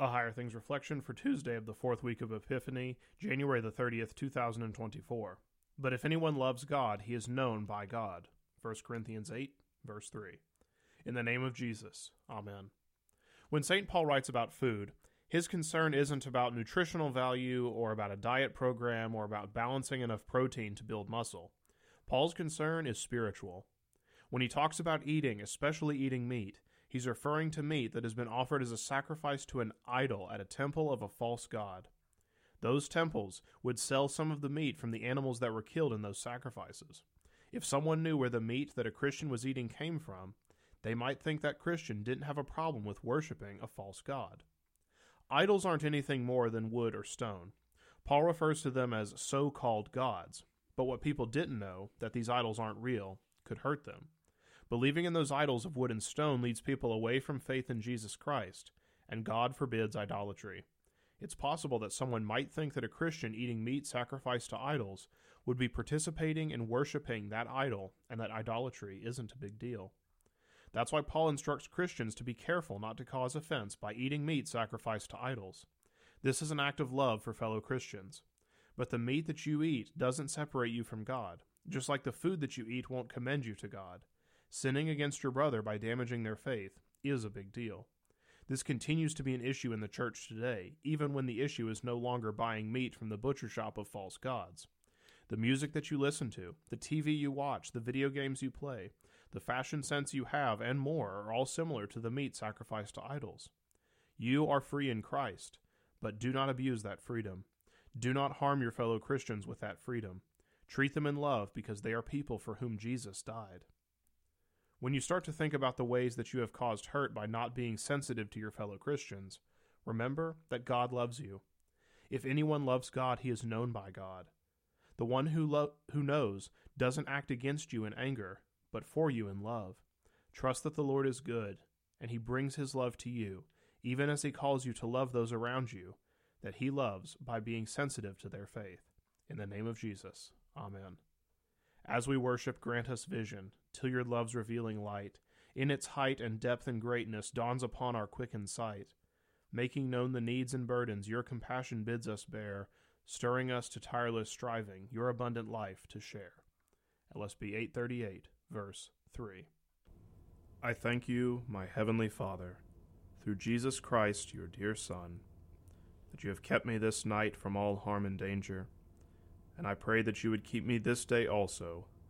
A Higher Things reflection for Tuesday of the fourth week of Epiphany, January the 30th, 2024. But if anyone loves God, he is known by God. 1 Corinthians 8, verse 3. In the name of Jesus, Amen. When St. Paul writes about food, his concern isn't about nutritional value or about a diet program or about balancing enough protein to build muscle. Paul's concern is spiritual. When he talks about eating, especially eating meat, He's referring to meat that has been offered as a sacrifice to an idol at a temple of a false god. Those temples would sell some of the meat from the animals that were killed in those sacrifices. If someone knew where the meat that a Christian was eating came from, they might think that Christian didn't have a problem with worshiping a false god. Idols aren't anything more than wood or stone. Paul refers to them as so called gods, but what people didn't know, that these idols aren't real, could hurt them. Believing in those idols of wood and stone leads people away from faith in Jesus Christ, and God forbids idolatry. It's possible that someone might think that a Christian eating meat sacrificed to idols would be participating in worshiping that idol, and that idolatry isn't a big deal. That's why Paul instructs Christians to be careful not to cause offense by eating meat sacrificed to idols. This is an act of love for fellow Christians. But the meat that you eat doesn't separate you from God, just like the food that you eat won't commend you to God. Sinning against your brother by damaging their faith is a big deal. This continues to be an issue in the church today, even when the issue is no longer buying meat from the butcher shop of false gods. The music that you listen to, the TV you watch, the video games you play, the fashion sense you have, and more are all similar to the meat sacrificed to idols. You are free in Christ, but do not abuse that freedom. Do not harm your fellow Christians with that freedom. Treat them in love because they are people for whom Jesus died. When you start to think about the ways that you have caused hurt by not being sensitive to your fellow Christians, remember that God loves you. If anyone loves God, he is known by God. The one who, lo- who knows doesn't act against you in anger, but for you in love. Trust that the Lord is good, and he brings his love to you, even as he calls you to love those around you that he loves by being sensitive to their faith. In the name of Jesus, Amen. As we worship, grant us vision, till your love's revealing light, in its height and depth and greatness, dawns upon our quickened sight. Making known the needs and burdens your compassion bids us bear, stirring us to tireless striving, your abundant life to share. LSB 838, verse 3. I thank you, my heavenly Father, through Jesus Christ, your dear Son, that you have kept me this night from all harm and danger and I pray that you would keep me this day also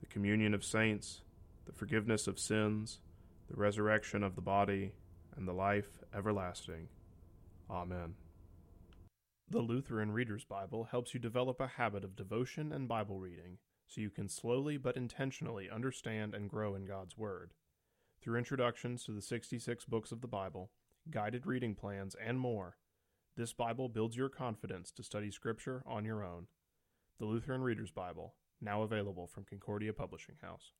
the communion of saints, the forgiveness of sins, the resurrection of the body, and the life everlasting. Amen. The Lutheran Reader's Bible helps you develop a habit of devotion and Bible reading so you can slowly but intentionally understand and grow in God's Word. Through introductions to the 66 books of the Bible, guided reading plans, and more, this Bible builds your confidence to study Scripture on your own. The Lutheran Reader's Bible, now available from Concordia Publishing House.